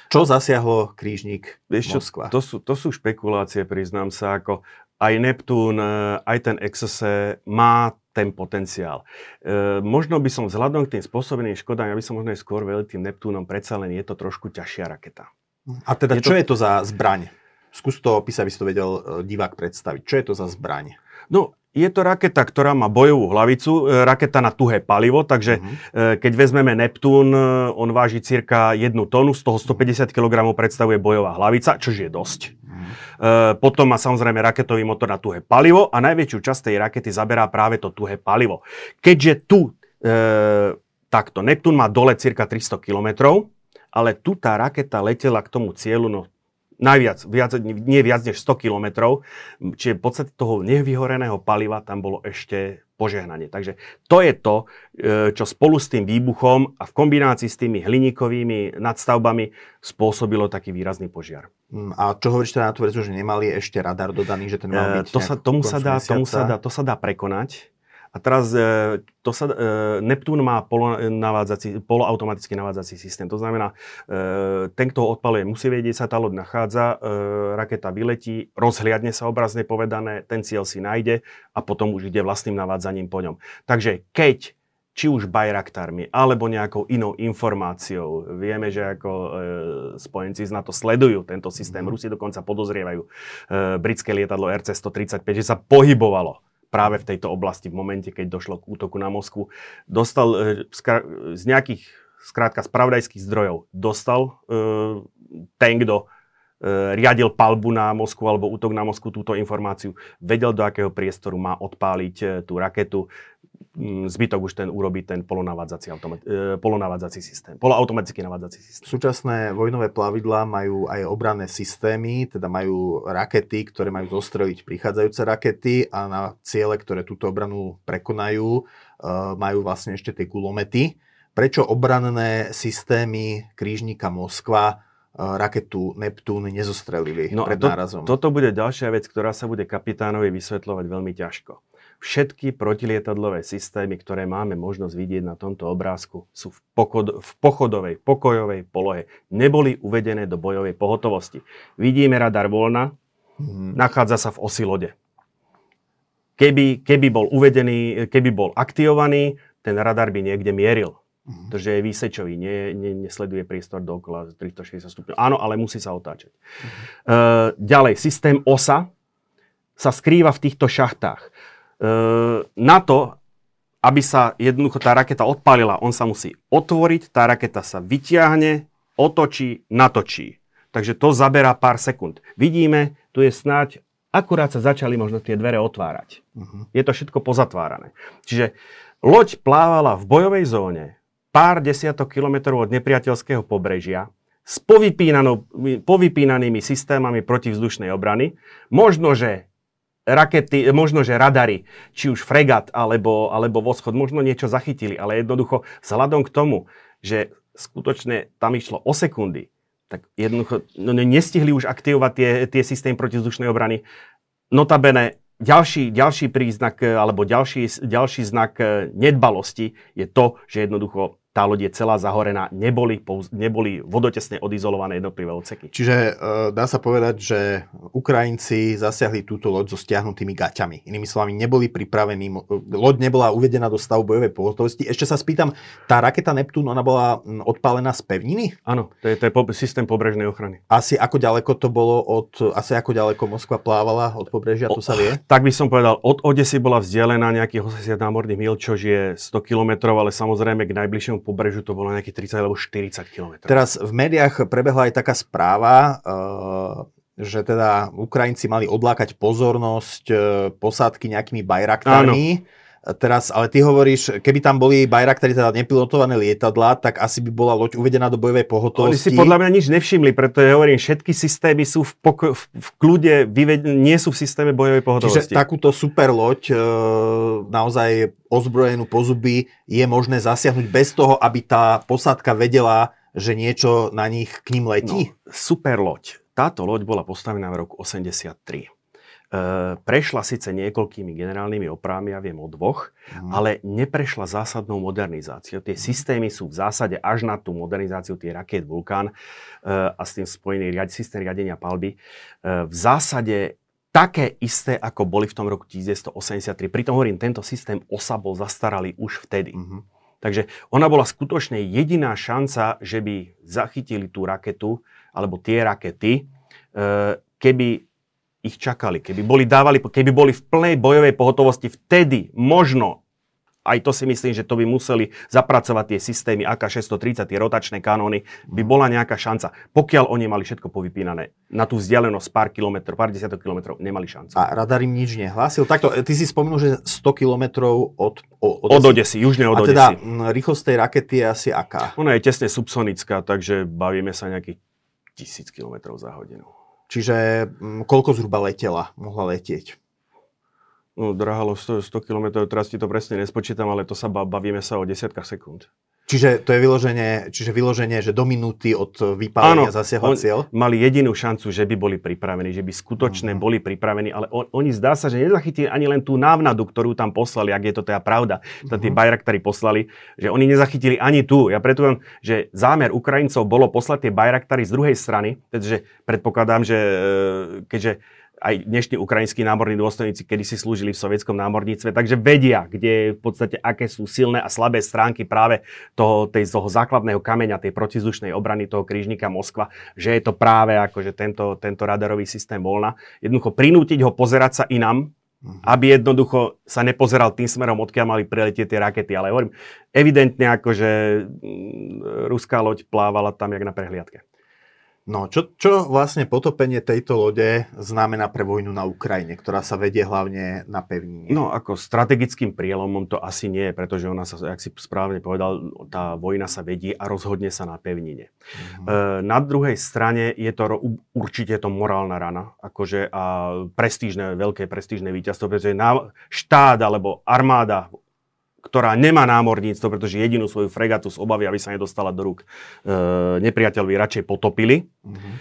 Čo zasiahlo krížnik Vieš Moskva? to, sú, to sú špekulácie, priznám sa, ako aj Neptún, e, aj ten Exose má ten potenciál. E, možno by som vzhľadom k tým spôsobeným škodám, ja by som možno aj skôr veľmi tým Neptúnom, predsa len je to trošku ťažšia raketa. A teda je čo to... je to za zbraň? Skús to opísať, aby si to vedel e, divák predstaviť. Čo je to za zbraň? No, je to raketa, ktorá má bojovú hlavicu, e, raketa na tuhé palivo, takže uh-huh. keď vezmeme Neptún, e, on váži cirka 1 tonu, z toho 150 kg predstavuje bojová hlavica, čo je dosť. Uh-huh. Potom má samozrejme raketový motor na tuhé palivo a najväčšiu časť tej rakety zaberá práve to tuhé palivo. Keďže tu e, takto, Neptún má dole cirka 300 km, ale tu tá raketa letela k tomu cieľu, no najviac, viac, nie viac než 100 km, čiže v podstate toho nevyhoreného paliva tam bolo ešte požehnanie. Takže to je to, e, čo spolu s tým výbuchom a v kombinácii s tými hliníkovými nadstavbami spôsobilo taký výrazný požiar. Mm, a čo hovoríš teda na tú verziu, že nemali ešte radar dodaný, že ten mal e, byť to sa, tomu, sa dá, tomu sa dá, To sa dá prekonať A teraz e, to sa, e, Neptún má polonavádzací, poloautomatický navádzací systém. To znamená, e, ten, kto ho odpaluje, musí vedieť, sa tá loď nachádza, raketa vyletí, rozhliadne sa obrazne povedané, ten cieľ si nájde a potom už ide vlastným navádzaním po ňom. Takže keď či už Bayraktarmi, alebo nejakou inou informáciou. Vieme, že ako e, spojenci z NATO sledujú tento systém. Mm. Rusi dokonca podozrievajú e, britské lietadlo RC-135, že sa pohybovalo práve v tejto oblasti v momente, keď došlo k útoku na Moskvu. Dostal e, z nejakých, skrátka, spravodajských zdrojov, dostal e, ten, kto e, riadil palbu na Moskvu alebo útok na Moskvu túto informáciu, vedel, do akého priestoru má odpáliť tú raketu, zbytok už ten urobí ten polonavádzací, automat, e, polonavádzací systém, poloautomatický navádzací systém. Súčasné vojnové plavidlá majú aj obranné systémy, teda majú rakety, ktoré majú zostreliť prichádzajúce rakety a na ciele, ktoré túto obranu prekonajú, e, majú vlastne ešte tie kulomety. Prečo obranné systémy krížnika Moskva e, raketu Neptún nezostrelili no pred to, nárazom? Toto bude ďalšia vec, ktorá sa bude kapitánovi vysvetľovať veľmi ťažko. Všetky protilietadlové systémy, ktoré máme možnosť vidieť na tomto obrázku, sú v, pochod, v pochodovej, pokojovej polohe. Neboli uvedené do bojovej pohotovosti. Vidíme radar voľna, mm. nachádza sa v osi lode. Keby, keby bol uvedený, keby bol aktivovaný, ten radar by niekde mieril. Mm. Takže je výsečový, nie, nie, nesleduje priestor dookola 360 stupňov. Áno, ale musí sa otáčať. Mm. Uh, ďalej, systém OSA sa skrýva v týchto šachtách. Ehm, na to, aby sa jednoducho tá raketa odpálila, on sa musí otvoriť, tá raketa sa vyťahne, otočí, natočí. Takže to zaberá pár sekúnd. Vidíme, tu je snáď, akurát sa začali možno tie dvere otvárať. Uh-huh. Je to všetko pozatvárané. Čiže loď plávala v bojovej zóne pár desiatok kilometrov od nepriateľského pobrežia s povypínanými systémami protivzdušnej obrany. Možno, že rakety, možno, že radary, či už fregat alebo, alebo voschod, možno niečo zachytili, ale jednoducho vzhľadom k tomu, že skutočne tam išlo o sekundy, tak jednoducho no, nestihli už aktivovať tie, tie systémy protizdušnej obrany. Notabene ďalší, ďalší príznak alebo ďalší, ďalší znak nedbalosti je to, že jednoducho tá loď je celá zahorená, neboli, neboli vodotesne odizolované jednotlivé odseky. Čiže e, dá sa povedať, že Ukrajinci zasiahli túto loď so stiahnutými gaťami. Inými slovami, neboli pripravení, loď nebola uvedená do stavu bojovej pohotovosti. Ešte sa spýtam, tá raketa Neptún, ona bola odpálená z pevniny? Áno, to je, to je po, systém pobrežnej ochrany. Asi ako ďaleko to bolo od, asi ako ďaleko Moskva plávala od pobrežia, to sa vie? Tak by som povedal, od Odesy bola vzdialená nejakých 80 námorných mil, čo je 100 km, ale samozrejme k najbližšiemu pobrežiu to bolo nejakých 30 alebo 40 km. Teraz v médiách prebehla aj taká správa, eh, že teda Ukrajinci mali odlákať pozornosť eh, posádky nejakými bajraktármi. Áno Teraz, ale ty hovoríš, keby tam boli Bayraktári, teda nepilotované lietadla, tak asi by bola loď uvedená do bojovej pohotovosti. Oni si podľa mňa nič nevšimli, preto ja hovorím, všetky systémy sú v, poko- v, v kľude, vyved- nie sú v systéme bojovej pohotovosti. Čiže takúto super loď, e, naozaj ozbrojenú po zuby, je možné zasiahnuť bez toho, aby tá posádka vedela, že niečo na nich k ním letí? No, super loď. Táto loď bola postavená v roku 83. Eh, prešla síce niekoľkými generálnymi opravami, ja viem o dvoch, mm. ale neprešla zásadnou modernizáciou. Tie systémy sú v zásade až na tú modernizáciu, tie raket Vulkán eh, a s tým spojený riad, systém riadenia palby, eh, v zásade také isté, ako boli v tom roku 1983. Pritom hovorím, tento systém OSA bol zastaralý už vtedy. Mm-hmm. Takže ona bola skutočne jediná šanca, že by zachytili tú raketu, alebo tie rakety, keby ich čakali. Keby boli, dávali, keby boli v plnej bojovej pohotovosti, vtedy možno, aj to si myslím, že to by museli zapracovať tie systémy AK-630, tie rotačné kanóny, by bola nejaká šanca. Pokiaľ oni mali všetko povypínané na tú vzdialenosť pár kilometrov, pár desiatok kilometrov, nemali šancu. A radar im nič nehlásil? Takto, ty si spomenul, že 100 kilometrov od, od, od Odesy, južne od. A teda rýchlosť tej rakety je asi aká? Ona je tesne subsonická, takže bavíme sa nejakých tisíc kilometrov za hodinu. Čiže mm, koľko zhruba letela, mohla letieť? No, drahalo 100, 100 km, teraz ti to presne nespočítam, ale to sa bavíme sa o desiatkách sekúnd. Čiže to je vyloženie, čiže vyloženie, že do minúty od vypálenia zasiahla cieľ? mali jedinú šancu, že by boli pripravení, že by skutočne uh-huh. boli pripravení, ale on, oni zdá sa, že nezachytili ani len tú návnadu, ktorú tam poslali, ak je to teda pravda, uh-huh. tie ktorí poslali, že oni nezachytili ani tu. Ja preto viem, že zámer Ukrajincov bolo poslať tie Bayraktary z druhej strany, pretože predpokladám, že e, keďže aj dnešní ukrajinskí námorní dôstojníci kedy si slúžili v sovietskom námorníctve, takže vedia, kde v podstate aké sú silné a slabé stránky práve toho, tej, toho základného kameňa, tej protizdušnej obrany toho krížnika Moskva, že je to práve akože tento, tento radarový systém Volna. Jednoducho prinútiť ho pozerať sa inám, mhm. aby jednoducho sa nepozeral tým smerom, odkiaľ mali priletieť tie rakety. Ale hovorím, evidentne akože ruská loď plávala tam jak na prehliadke. No, čo, čo vlastne potopenie tejto lode znamená pre vojnu na Ukrajine, ktorá sa vedie hlavne na pevnine? No, ako strategickým prielomom to asi nie je, pretože ona sa, jak si správne povedal, tá vojna sa vedie a rozhodne sa na pevnine. Uh-huh. E, na druhej strane je to určite to morálna rana, akože a prestížne, veľké prestížne víťazstvo, pretože štát alebo armáda ktorá nemá námorníctvo, pretože jedinú svoju fregatu z obavy, aby sa nedostala do rúk e, nepriateľovi, radšej potopili. Uh-huh.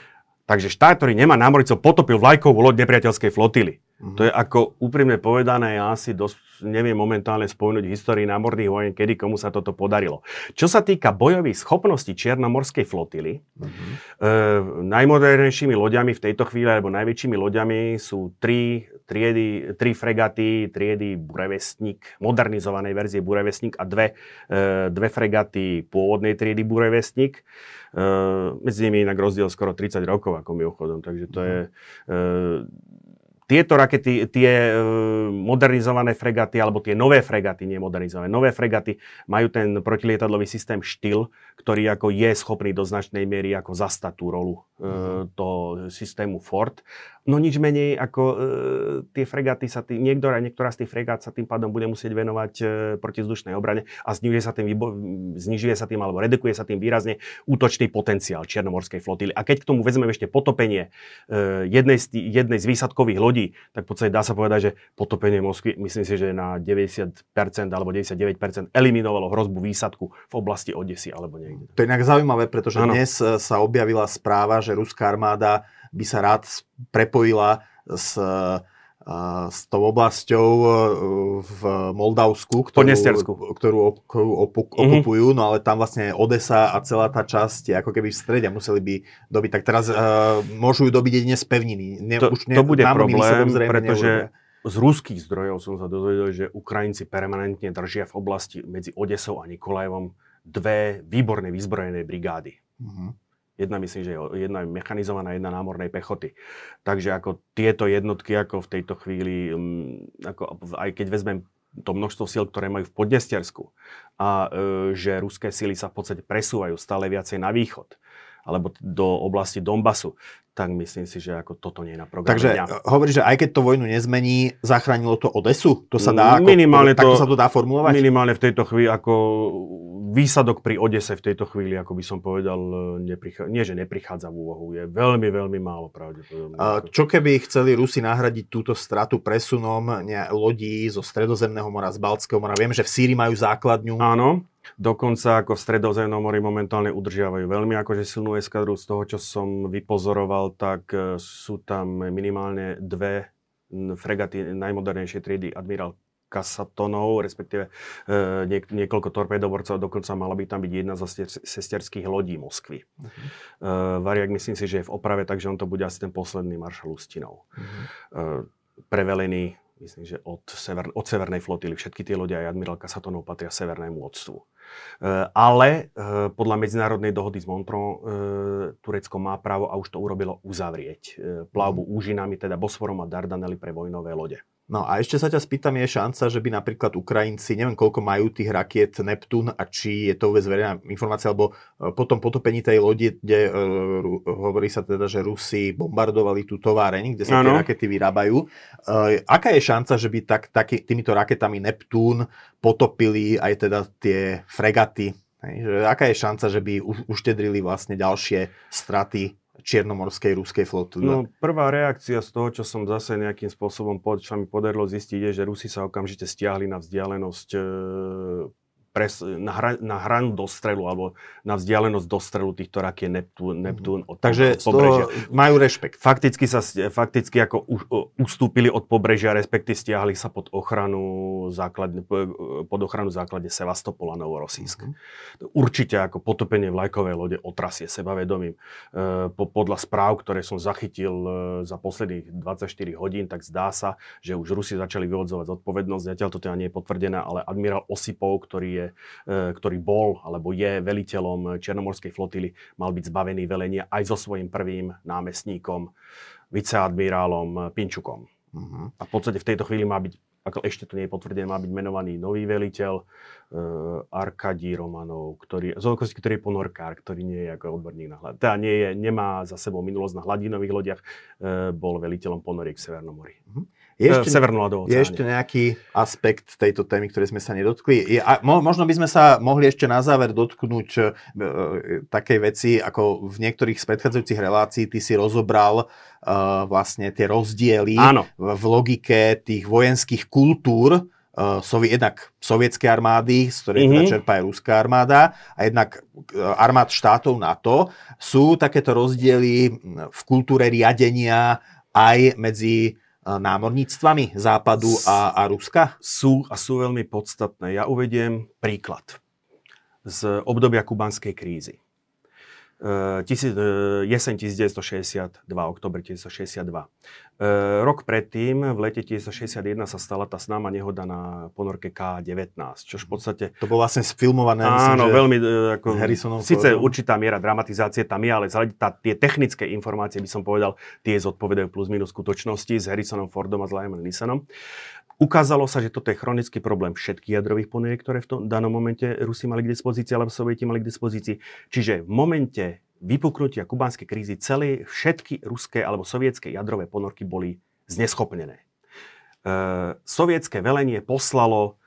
Takže štát, ktorý nemá námorníctvo, potopil vlajkovú loď nepriateľskej flotily. Uh-huh. To je ako úprimne povedané, ja si dosť neviem momentálne spomenúť v histórii námorných vojen, kedy komu sa toto podarilo. Čo sa týka bojových schopností Čiernomorskej flotily, uh-huh. e, najmodernejšími loďami v tejto chvíli, alebo najväčšími loďami sú tri, triedy, tri fregaty triedy Burevestník, modernizovanej verzie Burevestník a dve, e, dve fregaty pôvodnej triedy Burevestník. E, medzi nimi inak rozdiel skoro 30 rokov, ako mimochodom, takže to je... E, tieto rakety, tie e, modernizované fregaty, alebo tie nové fregaty, nie modernizované, nové fregaty majú ten protilietadlový systém štýl, ktorý ako je schopný do značnej miery ako zastať tú rolu mm. toho systému Ford No nič menej ako e, tie fregaty sa tým, niektorá, niektorá z tých fregát sa tým pádom bude musieť venovať e, protizdušnej obrane a znižuje sa, tým, znižuje sa tým alebo redukuje sa tým výrazne útočný potenciál Čiernomorskej flotily. A keď k tomu vezmeme ešte potopenie e, jednej, z, jednej z výsadkových lodí, tak v podstate dá sa povedať, že potopenie Moskvy, myslím si, že na 90% alebo 99% eliminovalo hrozbu výsadku v oblasti Odesy alebo niekde. To je inak zaujímavé, pretože ano. dnes e, sa objavila správa, že ruská armáda by sa rád prepojila s, s tou oblasťou v Moldavsku, ktorú, ktorú, ktorú mhm. okupujú, mm-hmm. no ale tam vlastne Odesa a celá tá časť je ako keby v strede, museli by dobiť. Tak teraz uh, môžu ju dobiť jedine z pevniny. Ne, to, už ne, to bude problém, pretože z ruských zdrojov som sa dozvedel, že Ukrajinci permanentne držia v oblasti medzi Odesou a Nikolajevom dve výborné vyzbrojené brigády. Mm-hmm. Jedna myslím, že je jedna mechanizovaná, jedna námornej pechoty. Takže ako tieto jednotky ako v tejto chvíli, mm, ako aj keď vezmem to množstvo síl, ktoré majú v Podnestersku a e, že ruské síly sa v podstate presúvajú stále viacej na východ alebo do oblasti Donbasu, tak myslím si, že ako toto nie je na programe Takže dňa. E, hovorí, že aj keď to vojnu nezmení, zachránilo to Odesu? To sa dá ako, minimálne to, sa to dá formulovať? Minimálne v tejto chvíli, ako výsadok pri Odese v tejto chvíli, ako by som povedal, e, neprichá, nie že neprichádza v úvahu, je veľmi, veľmi málo pravdepodobné. A čo keby chceli Rusi nahradiť túto stratu presunom lodí zo Stredozemného mora, z Baltského mora? Vieme, že v Sýrii majú základňu. Áno, Dokonca ako v stredozemnom mori momentálne udržiavajú veľmi akože silnú eskadru. Z toho, čo som vypozoroval, tak e, sú tam minimálne dve fregaty najmodernejšie triedy Admiral Kasatonov, respektíve e, niek- niekoľko torpedoborcov, dokonca mala by tam byť jedna zo sesterských lodí Moskvy. Uh-huh. E, Variak myslím si, že je v oprave, takže on to bude asi ten posledný maršal Ustinov. Uh-huh. E, prevelený myslím, že od, sever, od severnej flotily. Všetky tie lode aj admirálka Satonov patria severnému odstvu. E, ale e, podľa medzinárodnej dohody s Montron e, Turecko má právo a už to urobilo uzavrieť plavbu úžinami, teda Bosforom a Dardanely pre vojnové lode. No a ešte sa ťa spýtam, je šanca, že by napríklad Ukrajinci, neviem koľko majú tých rakiet Neptún a či je to vôbec verejná informácia, alebo e, po tom potopení tej lodi, kde uh, hovorí sa teda, že Rusi bombardovali tú továreň, kde sa ano. tie rakety vyrábajú. Uh, aká je šanca, že by tak, taký, týmito raketami Neptún potopili aj teda tie fregaty? Hej, že aká je šanca, že by uštedrili vlastne ďalšie straty čiernomorskej ruskej flotily? No, prvá reakcia z toho, čo som zase nejakým spôsobom, čo mi podarilo zistiť, je, že Rusi sa okamžite stiahli na vzdialenosť e, pres, na, hra, na hranu dostrelu alebo na vzdialenosť dostrelu týchto rakie Neptún, Neptún od Takže z toho majú rešpekt. Fakticky, sa, fakticky ako u, ustúpili od pobrežia, respektíve stiahli sa pod ochranu základne, pod ochranu základne Sevastopola Novorosísk. Mm-hmm. Určite ako potopenie vlajkovej lode otrasie sebavedomím. E, po, podľa správ, ktoré som zachytil e, za posledných 24 hodín, tak zdá sa, že už Rusi začali vyvodzovať zodpovednosť. Zatiaľ to teda nie je potvrdené, ale admirál Osipov, ktorý je je, e, ktorý bol alebo je veliteľom Černomorskej flotily, mal byť zbavený velenia aj so svojím prvým námestníkom, viceadmirálom Pinčukom. Uh-huh. A v podstate v tejto chvíli má byť, ako ešte to nie je potvrdené, má byť menovaný nový veliteľ uh, Arkadí Romanov, ktorý, z ktorý je ponorkár, ktorý nie je ako odborník na hľad. Teda nie je, nemá za sebou minulosť na hladinových lodiach, uh, bol veliteľom ponoriek v Severnom mori. Uh-huh. Je ešte, je ešte nejaký aspekt tejto témy, ktoré sme sa nedotkli? Je, a mo, možno by sme sa mohli ešte na záver dotknúť e, takej veci, ako v niektorých z predchádzajúcich relácií ty si rozobral e, vlastne tie rozdiely Áno. v, v logike tých vojenských kultúr, sovi, jednak sovietskej armády, z ktorej mm-hmm. teda mhm. čerpá aj ruská armáda, a jednak armád štátov NATO, sú takéto rozdiely v kultúre riadenia aj medzi námorníctvami Západu a, a Ruska? Sú a sú veľmi podstatné. Ja uvediem príklad z obdobia kubanskej krízy. Tisíc, uh, jeseň 1962, oktober 1962. Uh, rok predtým, v lete 1961, sa stala tá známa nehoda na ponorke K-19, čo v podstate... To bolo vlastne sfilmované, Áno, myslím, veľmi... Uh, ako, Sice určitá miera dramatizácie tam je, ale tá, tie technické informácie, by som povedal, tie zodpovedajú plus minus skutočnosti s Harrisonom Fordom a s Lyman Nissanom. Ukázalo sa, že toto je chronický problém všetkých jadrových ponoriek, ktoré v tom danom momente Rusi mali k dispozícii, alebo Sovieti mali k dispozícii. Čiže v momente vypuknutia kubánskej krízy celé všetky ruské alebo sovietské jadrové ponorky boli zneschopnené. E, sovietské velenie poslalo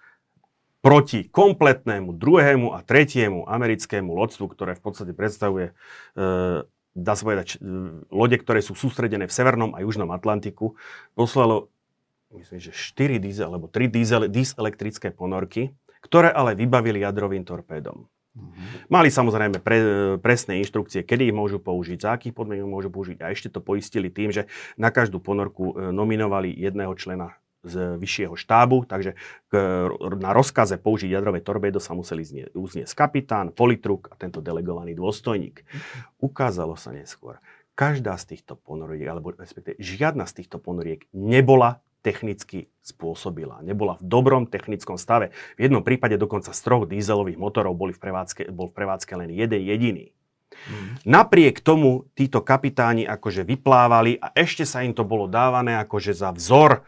proti kompletnému druhému a tretiemu americkému lodstvu, ktoré v podstate predstavuje e, dá sa povedať, lode, ktoré sú sústredené v Severnom a Južnom Atlantiku, poslalo myslím, že 4 diesel alebo 3 diesel, diesel elektrické ponorky, ktoré ale vybavili jadrovým torpédom. Mm-hmm. Mali samozrejme pre, presné inštrukcie, kedy ich môžu použiť, za akých podmienok môžu použiť a ešte to poistili tým, že na každú ponorku e, nominovali jedného člena z vyššieho štábu, takže na rozkaze použiť jadrové torpédo sa museli uzniesť kapitán, politruk a tento delegovaný dôstojník. Ukázalo sa neskôr, každá z týchto ponoriek, alebo respektíve žiadna z týchto ponoriek nebola technicky spôsobila. Nebola v dobrom technickom stave. V jednom prípade dokonca z troch dízelových motorov boli v prevádzke, bol v prevádzke len jeden jediný. Mm. Napriek tomu títo kapitáni akože vyplávali a ešte sa im to bolo dávané akože za vzor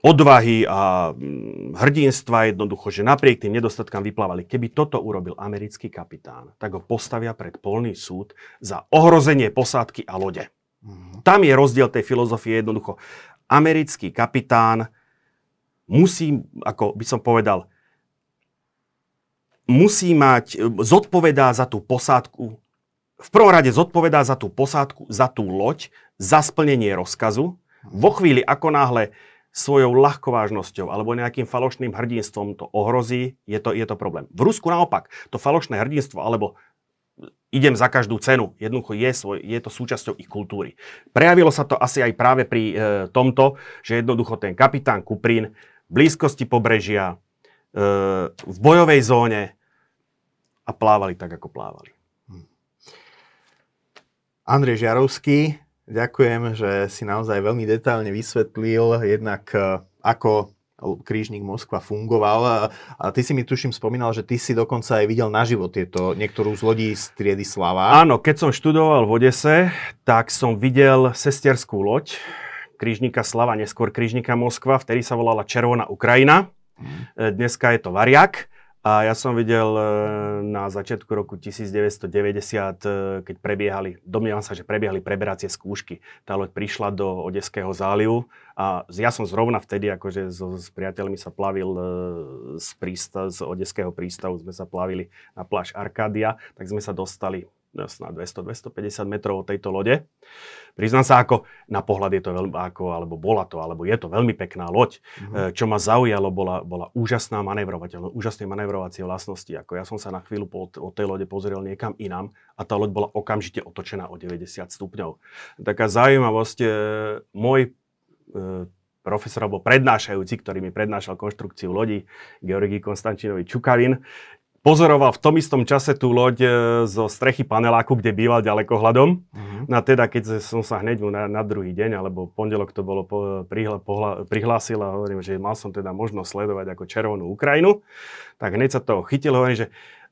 odvahy a mm, hrdinstva jednoducho, že napriek tým nedostatkám vyplávali. Keby toto urobil americký kapitán, tak ho postavia pred polný súd za ohrozenie posádky a lode. Mm. Tam je rozdiel tej filozofie jednoducho americký kapitán musí, ako by som povedal, musí mať, zodpovedá za tú posádku, v prvom rade zodpovedá za tú posádku, za tú loď, za splnenie rozkazu. Vo chvíli, ako náhle svojou ľahkovážnosťou alebo nejakým falošným hrdinstvom to ohrozí, je to, je to problém. V Rusku naopak, to falošné hrdinstvo alebo idem za každú cenu. Jednoducho je, svoj, je to súčasťou ich kultúry. Prejavilo sa to asi aj práve pri e, tomto, že jednoducho ten kapitán Kuprín v blízkosti pobrežia, e, v bojovej zóne a plávali tak, ako plávali. Hm. Andrej Žiarovský, ďakujem, že si naozaj veľmi detailne vysvetlil jednak e, ako krížnik Moskva fungoval. A ty si mi tuším spomínal, že ty si dokonca aj videl naživo tieto, niektorú z lodí z triedy Slava. Áno, keď som študoval v Odese, tak som videl sesterskú loď krížnika Slava, neskôr krížnika Moskva, vtedy sa volala Červená Ukrajina. Mm. Dneska je to Variak. A ja som videl e, na začiatku roku 1990, e, keď prebiehali, domnievam sa, že prebiehali preberacie skúšky. Tá loď prišla do Odeského zálivu a ja som zrovna vtedy, akože so, s priateľmi sa plavil e, z, prístav, z Odeského prístavu, sme sa plavili na pláž Arkádia, tak sme sa dostali na 200-250 metrov od tejto lode. Priznám sa, ako na pohľad je to veľmi, ako, alebo bola to, alebo je to veľmi pekná loď. Mm-hmm. Čo ma zaujalo, bola, bola úžasná manevrovateľnosť, úžasné manevrovacie vlastnosti. Ako ja som sa na chvíľu po, od tej lode pozrel niekam inám a tá loď bola okamžite otočená o 90 stupňov. Taká zaujímavosť, e, môj e, profesor alebo prednášajúci, ktorý mi prednášal konštrukciu lodi, Georgi Konstančinovi Čukavin, pozoroval v tom istom čase tú loď e, zo strechy paneláku, kde býval ďalekohľadom. Uh-huh. No a teda, keď som sa hneď na, na druhý deň, alebo pondelok to bolo, po, prihla, pohla, prihlásil a hovorím, že mal som teda možnosť sledovať ako červenú Ukrajinu, tak hneď sa to chytil, hovorím, že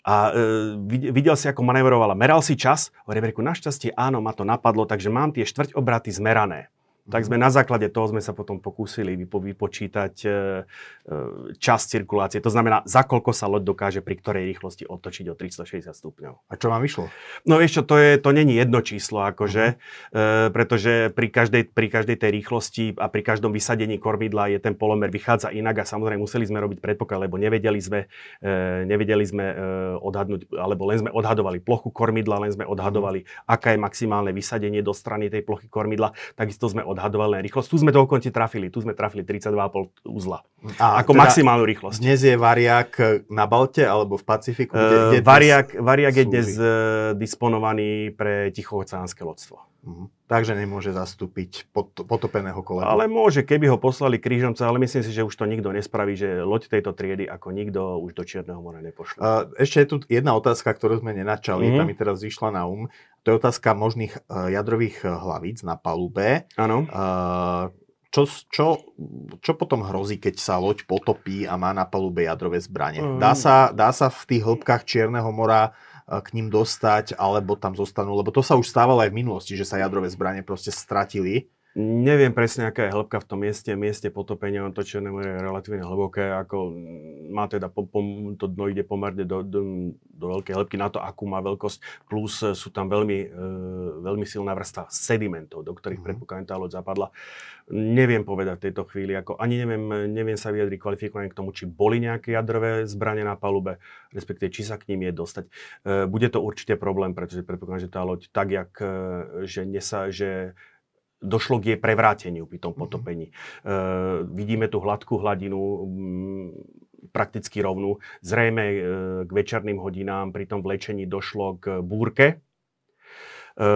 a e, videl si, ako manevrovala. Meral si čas? Hovorím, našťastie áno, ma to napadlo, takže mám tie štvrť obraty zmerané tak sme na základe toho sme sa potom pokúsili vypo, vypočítať e, e, čas cirkulácie. To znamená, za koľko sa loď dokáže pri ktorej rýchlosti otočiť o 360 stupňov. A čo vám vyšlo? No vieš čo, to, je, to není jedno číslo, akože, uh-huh. pretože pri každej, pri každej tej rýchlosti a pri každom vysadení kormidla je ten polomer vychádza inak a samozrejme museli sme robiť predpoklad, lebo nevedeli sme, nevedeli sme odhadnúť, alebo len sme odhadovali plochu kormidla, len sme odhadovali, uh-huh. aká je maximálne vysadenie do strany tej plochy kormidla. Takisto sme odhadovali len rýchlosť. Tu sme dokonca trafili, tu sme trafili 32,5 uzla. A ako teda maximálnu rýchlosť. Dnes je variak na Balte alebo v Pacifiku? Kde, kde uh, variak, variak je dnes uh, disponovaný pre tichooceánske lodstvo. Uh-huh. Takže nemôže zastúpiť pot, potopeného kolegu. Ale môže, keby ho poslali krížomca, ale myslím si, že už to nikto nespraví, že loď tejto triedy ako nikto už do Čierneho mora nepošle. Ešte je tu jedna otázka, ktorú sme nenačali, uh-huh. tá mi teraz vyšla na um. To je otázka možných uh, jadrových uh, hlavíc na palube. Áno. Uh, čo, čo, čo potom hrozí, keď sa loď potopí a má na palube jadrové zbranie? Mm. Dá, sa, dá sa v tých hĺbkach Čierneho mora k ním dostať, alebo tam zostanú? Lebo to sa už stávalo aj v minulosti, že sa jadrové zbranie proste stratili. Neviem presne, aká je hĺbka v tom mieste, mieste potopenia, to Čierne more je relatívne hlboké, ako má teda, po, po, to dno ide pomerne do, do, do veľkej hĺbky na to, akú má veľkosť, plus sú tam veľmi, e, veľmi silná vrstva sedimentov, do ktorých mm-hmm. predpokladám tá loď zapadla. Neviem povedať v tejto chvíli, ako ani neviem, neviem sa vyjadriť kvalifikovane k tomu, či boli nejaké jadrové zbranie na palube, respektíve či sa k ním je dostať. E, bude to určite problém, pretože predpokladám, že tá loď tak, jak, e, že, nesa, že došlo k jej prevráteniu pri tom mhm. potopení. Mm-hmm. E, vidíme tú hladkú hladinu, m, mm, prakticky rovnú. Zrejme e, k večerným hodinám pri tom vlečení došlo k búrke. E,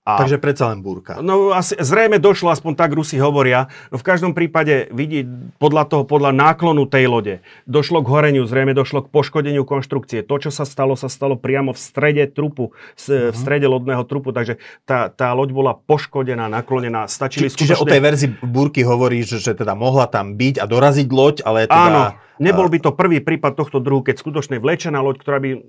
a, Takže predsa len búrka. No asi, zrejme došlo, aspoň tak Rusi hovoria. No v každom prípade vidí podľa toho, podľa náklonu tej lode. Došlo k horeniu, zrejme došlo k poškodeniu konštrukcie. To, čo sa stalo, sa stalo priamo v strede trupu, v mhm. strede lodného trupu, takže tá, tá loď bola poškodená, naklonená. Stačili Či, skutočne... Čiže o tej verzii búrky hovoríš, že teda mohla tam byť a doraziť loď, ale teda... Áno, Nebol by to prvý prípad tohto druhu, keď skutočne vlečená loď, ktorá by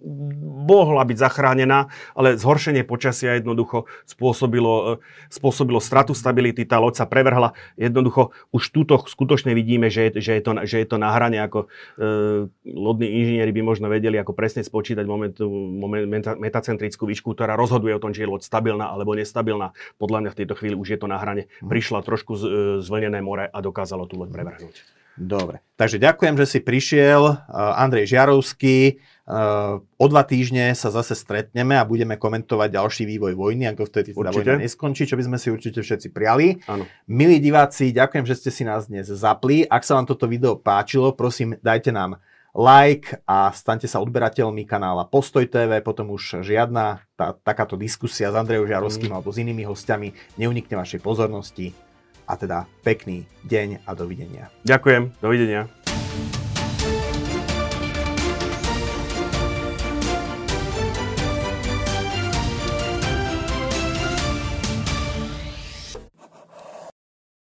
mohla byť zachránená, ale zhoršenie počasia jednoducho spôsobilo, e, spôsobilo stratu stability, tá loď sa prevrhla. Jednoducho už túto skutočne vidíme, že je, že je, to, že je to na hrane, ako e, lodní inžinieri by možno vedeli, ako presne spočítať moment, moment, metacentrickú výšku, ktorá rozhoduje o tom, či je loď stabilná alebo nestabilná. Podľa mňa v tejto chvíli už je to na hrane. Mhm. Prišla trošku z, e, zvlnené more a dokázalo tú loď prevrhnúť. Dobre, takže ďakujem, že si prišiel. Andrej Žiarovský, o dva týždne sa zase stretneme a budeme komentovať ďalší vývoj vojny, ako vtedy teda vojna neskončí, čo by sme si určite všetci priali. Áno. Milí diváci, ďakujem, že ste si nás dnes zapli. Ak sa vám toto video páčilo, prosím, dajte nám like a staňte sa odberateľmi kanála Postoj TV, potom už žiadna tá, takáto diskusia s Andrejom Žiarovským mm. alebo s inými hostiami neunikne vašej pozornosti a teda pekný deň a dovidenia. Ďakujem, dovidenia.